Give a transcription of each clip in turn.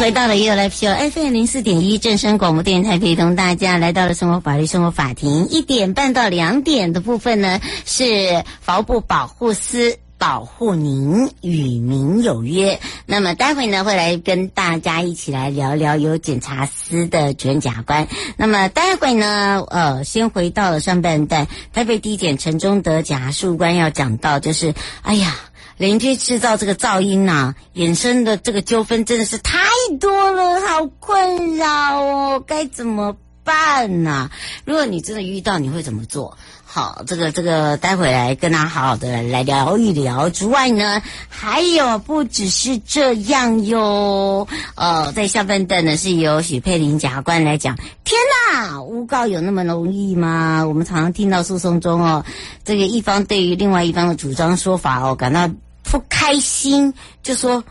回到了 ULFU FM 零四点一正声广播电台，陪同大家来到了生活法律生活法庭。一点半到两点的部分呢，是法务部保护司保护您与民有约。那么待会呢，会来跟大家一起来聊聊有检察司的主任检察官。那么待会呢，呃，先回到了上半段，台北地检陈忠德检察官要讲到，就是哎呀。邻居制造这个噪音呐、啊，衍生的这个纠纷真的是太多了，好困扰哦，该怎么办呐、如果你真的遇到，你会怎么做？好，这个这个，待会来跟他好好的来聊一聊。之外呢，还有不只是这样哟。呃，在下半段呢，是由许佩玲检察官来讲。天呐，诬告有那么容易吗？我们常常听到诉讼中哦，这个一方对于另外一方的主张说法哦，感到。不开心就说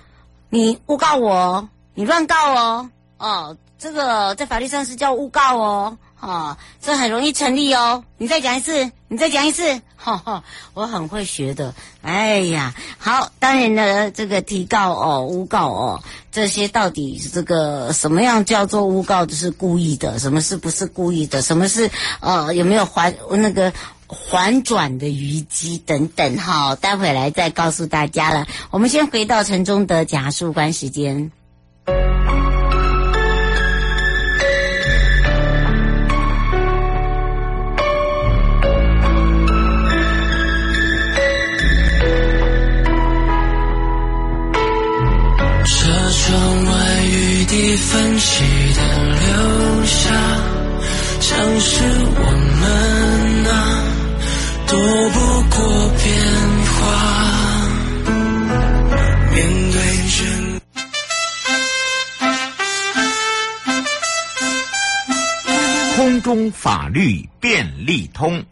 你诬告我，你乱告哦，哦，这个在法律上是叫诬告哦，哦，这很容易成立哦。你再讲一次，你再讲一次，哈哈，我很会学的。哎呀，好，当然呢，这个提告哦，诬告哦，这些到底这个什么样叫做诬告？就是故意的，什么是不是故意的？什么是呃有没有还那个？缓转的余机等等，好，待会来再告诉大家了。我们先回到陈忠德检察事务官时间。车窗外雨滴纷稀的流下，像是我中法律便利通。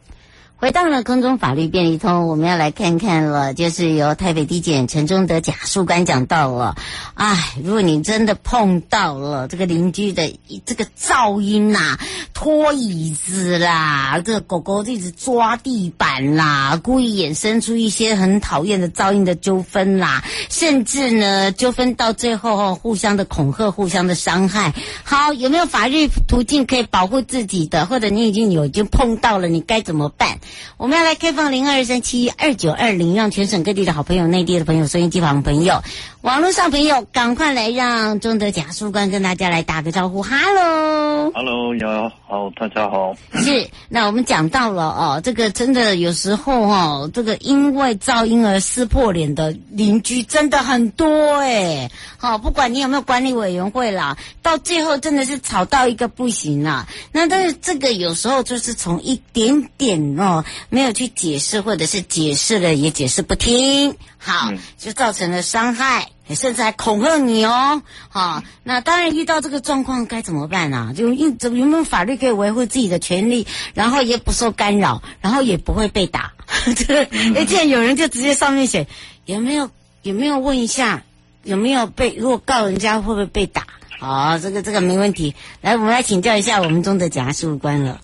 回到了空中法律便利通，我们要来看看了，就是由台北地检陈忠德检察官讲到了，哎，如果你真的碰到了这个邻居的这个噪音呐、拖椅子啦，这个狗狗一直抓地板啦，故意衍生出一些很讨厌的噪音的纠纷啦，甚至呢，纠纷到最后哦互相的恐吓、互相的伤害。好，有没有法律途径可以保护自己的？或者你已经有已经碰到了，你该怎么办？我们要来开放零二三七二九二零，让全省各地的好朋友、内地的朋友、收音机旁朋友、网络上朋友，赶快来让中德检察事务官跟大家来打个招呼。Hello，Hello，你好，好，大家好。是，那我们讲到了哦，这个真的有时候哦，这个因为噪音而撕破脸的邻居真的很多哎。好，不管你有没有管理委员会啦，到最后真的是吵到一个不行啦。那但是这个有时候就是从一点点哦。没有去解释，或者是解释了也解释不听，好，就造成了伤害，甚至还恐吓你哦，好，那当然遇到这个状况该怎么办呢？就应怎有没有法律可以维护自己的权利，然后也不受干扰，然后也不会被打？这个，哎，既然有人就直接上面写，有没有有没有问一下有没有被？如果告人家会不会被打？好，这个这个没问题。来，我们来请教一下我们忠德检察事官了。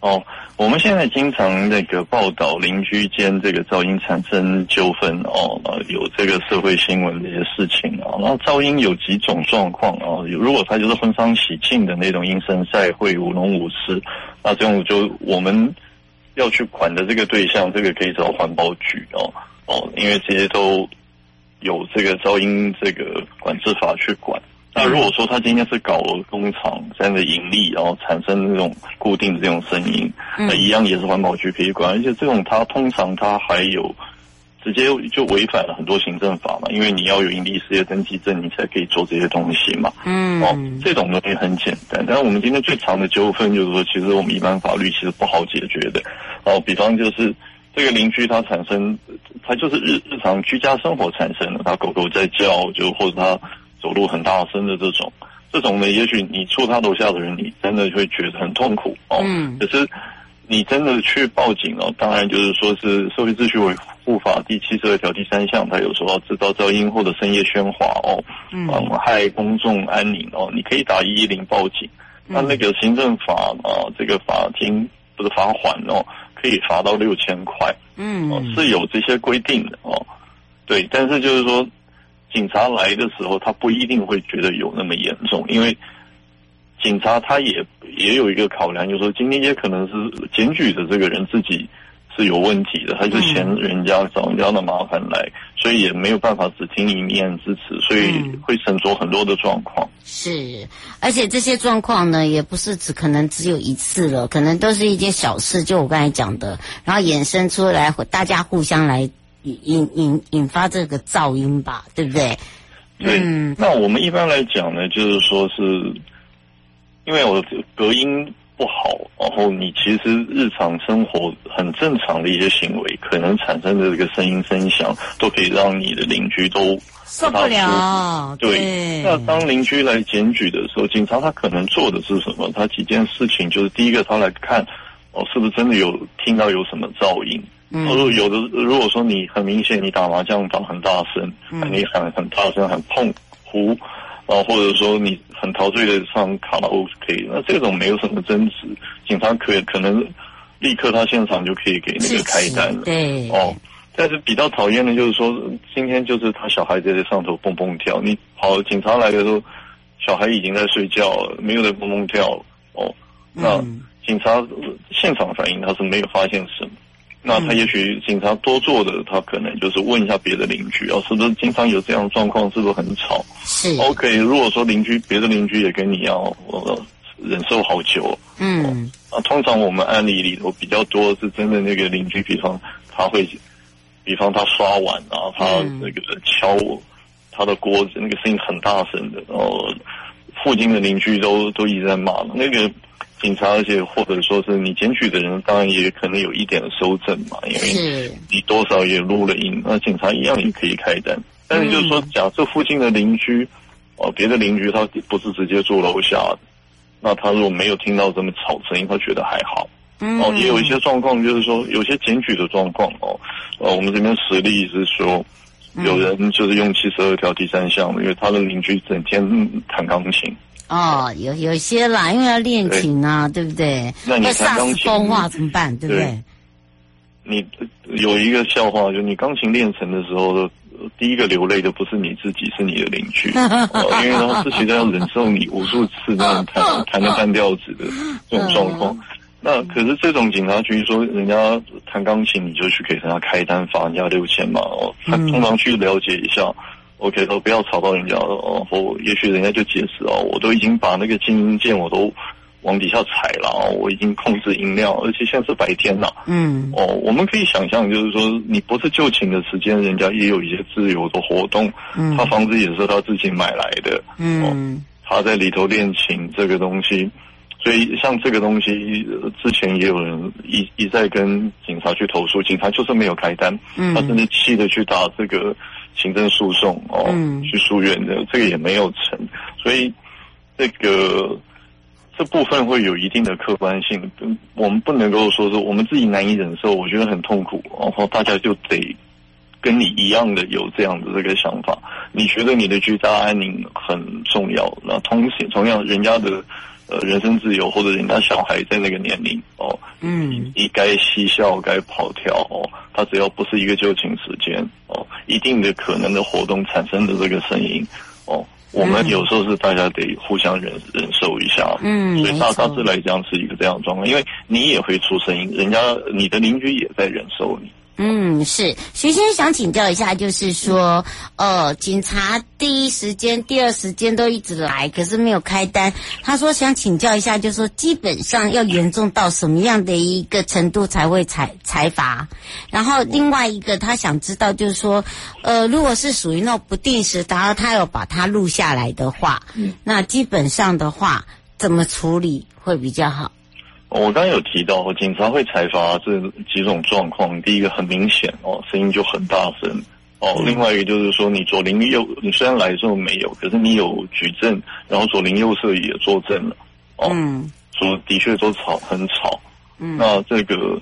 哦，我们现在经常那个报道邻居间这个噪音产生纠纷哦，有这个社会新闻的一些事情啊。然后噪音有几种状况啊，如果它就是婚丧喜庆的那种音声赛会舞龙舞狮，那这种就我们要去管的这个对象，这个可以找环保局哦哦，因为这些都有这个噪音这个管制法去管。那如果说他今天是搞工厂这样的盈利，然后产生这种固定的这种声音，那一样也是环保局可以管。而且这种他通常他还有直接就违反了很多行政法嘛，因为你要有盈利事业登记证，你才可以做这些东西嘛。嗯，哦，这种东西很简单。但是我们今天最长的纠纷就是说，其实我们一般法律其实不好解决的。哦，比方就是这个邻居他产生，他就是日日常居家生活产生的，他狗狗在叫，就或者他。走路很大声的这种，这种呢，也许你住他楼下的人，你真的会觉得很痛苦哦。嗯。可是你真的去报警哦，当然就是说是《社会秩序维护法》第七十二条第三项，它有说制造噪音或者深夜喧哗哦，嗯，害公众安宁哦，你可以打一一零报警。那那个行政法啊，这个罚金不是罚款哦，可以罚到六千块。嗯。哦，是有这些规定的哦。对，但是就是说。警察来的时候，他不一定会觉得有那么严重，因为警察他也也有一个考量，就是说今天也可能是检举的这个人自己是有问题的，他就嫌人家找人家的麻烦来，所以也没有办法只听一面之词，所以会审酌很多的状况。是，而且这些状况呢，也不是只可能只有一次了，可能都是一件小事，就我刚才讲的，然后衍生出来，大家互相来。引引引发这个噪音吧，对不对？对。嗯、那我们一般来讲呢，就是说是，因为我隔音不好，然后你其实日常生活很正常的一些行为，可能产生的这个声音声响，都可以让你的邻居都受不了。对。对那当邻居来检举的时候，警察他可能做的是什么？他几件事情，就是第一个，他来看哦，是不是真的有听到有什么噪音。嗯，如果有的，如果说你很明显你打麻将打很大声，嗯，你喊很大声很碰胡，然后或者说你很陶醉的唱卡拉 OK，那这种没有什么争执，警察可可能立刻他现场就可以给那个开单了。对，哦，但是比较讨厌的就是说，今天就是他小孩在这上头蹦蹦跳，你跑警察来的时候，小孩已经在睡觉了，没有在蹦蹦跳，哦，那警察现场反应他是没有发现什么。那他也许警察多做的，他可能就是问一下别的邻居啊，是不是经常有这样的状况？是不是很吵？是。OK，如果说邻居别的邻居也跟你一样，呃，忍受好久。嗯。啊，通常我们案例里头比较多是真的那个邻居，比方他会，比方他刷碗啊，他那个敲他的锅子，那个声音很大声的，然后附近的邻居都都一直在骂那个。警察，而且或者说是你检举的人，当然也可能有一点的收证嘛，因为你多少也录了音，那警察一样也可以开单。但是就是说，假设附近的邻居，哦，别的邻居他不是直接住楼下的，那他如果没有听到这么吵声音，他觉得还好。哦，也有一些状况，就是说有些检举的状况哦，呃，我们这边实例是说，有人就是用七十二条第三项，因为他的邻居整天弹钢琴。哦，有有些啦，因为要练琴啊，对，不对？那你弹钢琴风话怎么办？对不对？你有一个笑话，就你钢琴练成的时候，第一个流泪的不是你自己，是你的邻居，因为他是实在要忍受你无数次那种弹 弹的半调子的这种状况。那可是这种警察局说，人家弹钢琴，你就去给人家开单罚人家六千嘛？哦，他通常去了解一下。OK，都不要吵到人家了，然后也许人家就解释哦，我都已经把那个静音键我都往底下踩了哦，我已经控制音量，而且现在是白天了。嗯，哦，我们可以想象，就是说你不是就寝的时间，人家也有一些自由的活动。嗯，他房子也是他自己买来的。嗯，哦，他在里头练琴这个东西，所以像这个东西，之前也有人一一再跟警察去投诉，警察就是没有开单，嗯，他甚至气的去打这个。行政诉讼哦，嗯、去诉愿的这个也没有成，所以这个这部分会有一定的客观性。我们不能够说是我们自己难以忍受，我觉得很痛苦，然后大家就得跟你一样的有这样的这个想法。你觉得你的居家安宁很重要，那同时同样人家的。呃，人身自由或者人家小孩在那个年龄哦，嗯，你该嬉笑该跑跳哦，他只要不是一个就寝时间哦，一定的可能的活动产生的这个声音哦，我们有时候是大家得互相忍忍受一下，嗯，所以大大致来讲是一个这样的状况，因为你也会出声音，人家你的邻居也在忍受你。嗯，是徐先生想请教一下，就是说，呃，警察第一时间、第二时间都一直来，可是没有开单。他说想请教一下，就是说，基本上要严重到什么样的一个程度才会裁裁罚？然后另外一个他想知道，就是说，呃，如果是属于那种不定时，然后他有把它录下来的话，那基本上的话，怎么处理会比较好？我刚刚有提到，警察会裁罚这几种状况。第一个很明显哦，声音就很大声哦。另外一个就是说，你左邻右，你虽然来的时候没有，可是你有举证，然后左邻右舍也作证了哦，说的确都吵很吵。嗯，那这个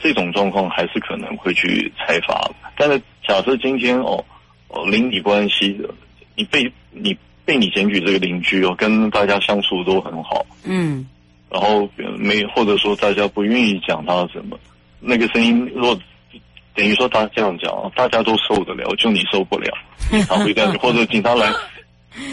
这种状况还是可能会去裁罚。但是假设今天哦哦邻里关系的，你被你被你检举这个邻居哦，跟大家相处都很好，嗯。然后没，或者说大家不愿意讲他什么，那个声音若等于说他这样讲，大家都受得了，就你受不了，他会这样，或者警察来，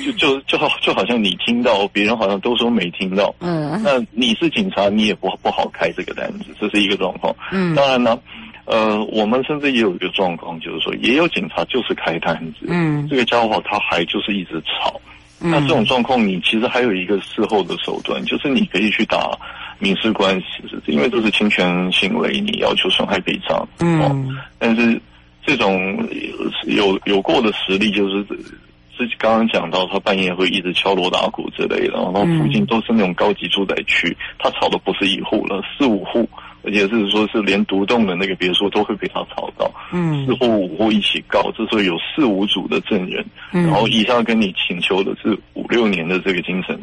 就就就好就好像你听到，别人好像都说没听到，嗯，那你是警察，你也不不好开这个单子，这是一个状况。嗯，当然呢，呃，我们甚至也有一个状况，就是说也有警察就是开单子，嗯，这个家伙他还就是一直吵。嗯、那这种状况，你其实还有一个事后的手段，就是你可以去打民事官司，因为这是侵权行为，你要求损害赔偿。嗯、哦，但是这种有有过的实例，就是自己刚刚讲到，他半夜会一直敲锣打鼓之类的，然后附近都是那种高级住宅区，他吵的不是一户了，四五户。而且是说，是连独栋的那个别墅都会被他吵到，嗯，四户五户一起告，这时候有四五组的证人，嗯，然后以上跟你请求的是五六年的这个精神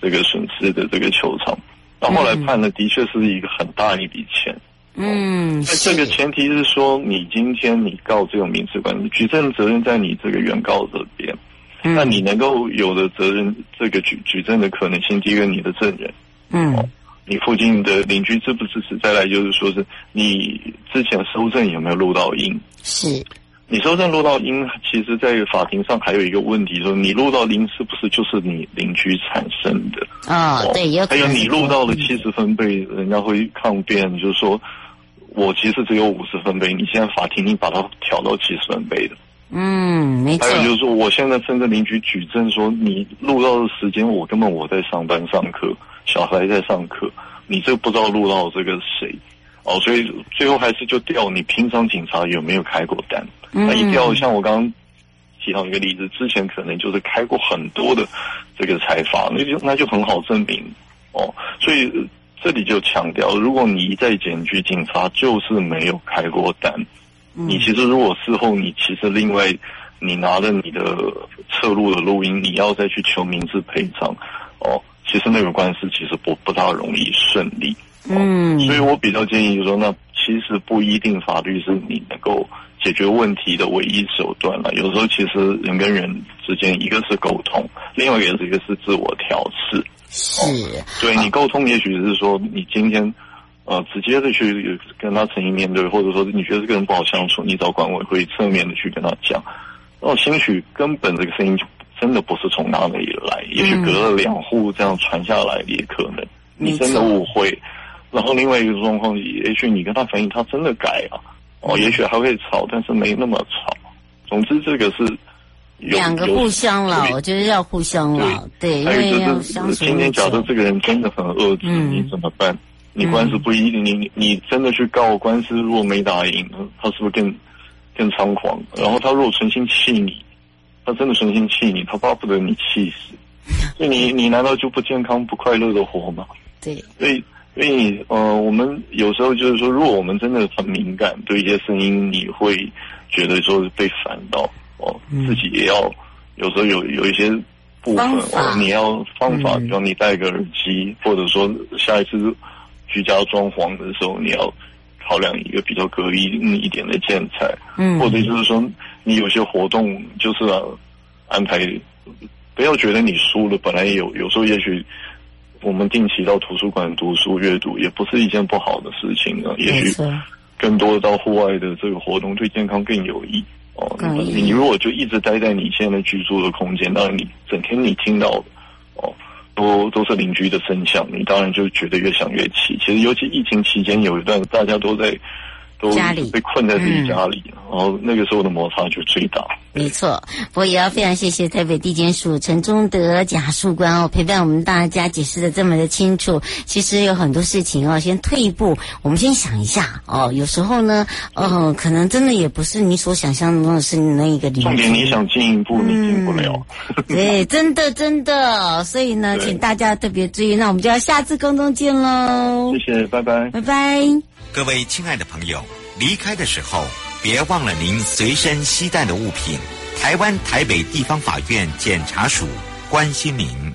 这个损失的这个球场，那后来判的的确是一个很大一笔钱，嗯，那这个前提是说，你今天你告这种民事官司，举证责任在你这个原告这边，嗯，那你能够有的责任，这个举举证的可能性，第一个你的证人，嗯。你附近的邻居支不支持？再来就是说，是你之前收证有没有录到音？是，你收证录到音，其实，在法庭上还有一个问题，说你录到音是不是就是你邻居产生的？啊，哦对，有可能。还有你录到了七十分贝，嗯、人家会抗辩，就是说我其实只有五十分贝，你现在法庭你把它调到七十分贝的。嗯，没错。还有就是说，我现在甚至邻居举证说，你录到的时间，我根本我在上班上课。小孩在上课，你这不知道录到这个谁哦，所以最后还是就调你平常警察有没有开过单。嗯、那一调，像我刚刚提到一个例子，之前可能就是开过很多的这个财阀，那就那就很好证明哦。所以这里就强调，如果你一再检举警察就是没有开过单，嗯、你其实如果事后你其实另外你拿着你的侧录的录音，你要再去求民事赔偿哦。其实那个官司其实不不大容易顺利，嗯，所以我比较建议就是说，那其实不一定法律是你能够解决问题的唯一手段了。有时候其实人跟人之间，一个是沟通，另外一个是一个是自我调试。是，对你沟通，也许是说你今天呃直接的去跟他诚意面对，或者说你觉得这个人不好相处，你找管委会侧面的去跟他讲，然后兴许根本这个声音就。真的不是从哪里来，也许隔了两户这样传下来也可能。你真的误会，然后另外一个状况，也许你跟他反映，他真的改了，哦，也许还会吵，但是没那么吵。总之，这个是两个互相了，我觉得要互相了，对。还有就是，今天假设这个人真的很恶质，你怎么办？你官司不一定，你你真的去告官司，如果没打赢，他是不是更更猖狂？然后他如果存心气你。他真的存心气你，他巴不得你气死，所以你 你难道就不健康不快乐的活吗？对，所以所以呃，我们有时候就是说，如果我们真的很敏感，对一些声音，你会觉得说是被烦到哦，嗯、自己也要有时候有有一些部分哦，你要方法，比如你戴个耳机，嗯、或者说下一次居家装潢的时候，你要考量一个比较隔音一点的建材，嗯，或者就是说。你有些活动就是安排，不要觉得你输了。本来有有时候，也许我们定期到图书馆读书阅读，也不是一件不好的事情啊。也许更多到户外的这个活动，对健康更有益哦。你如果就一直待在你现在居住的空间，当然你整天你听到都都是邻居的声响，你当然就觉得越想越气。其实尤其疫情期间有一段大家都在。都家里被困在自己家里，嗯、然后那个时候的摩擦就最大。没错，不过也要非常谢谢台北地检署陈忠德检察官哦，陪伴我们大家解释的这么的清楚。其实有很多事情哦，先退一步，我们先想一下哦。有时候呢，呃，可能真的也不是你所想象中的是那一个理由。重点你想进一步，你进不了。嗯、对，真的真的，所以呢，请大家特别注意。那我们就要下次空中见喽。谢谢，拜拜，拜拜。各位亲爱的朋友，离开的时候。别忘了您随身携带的物品。台湾台北地方法院检察署关心您。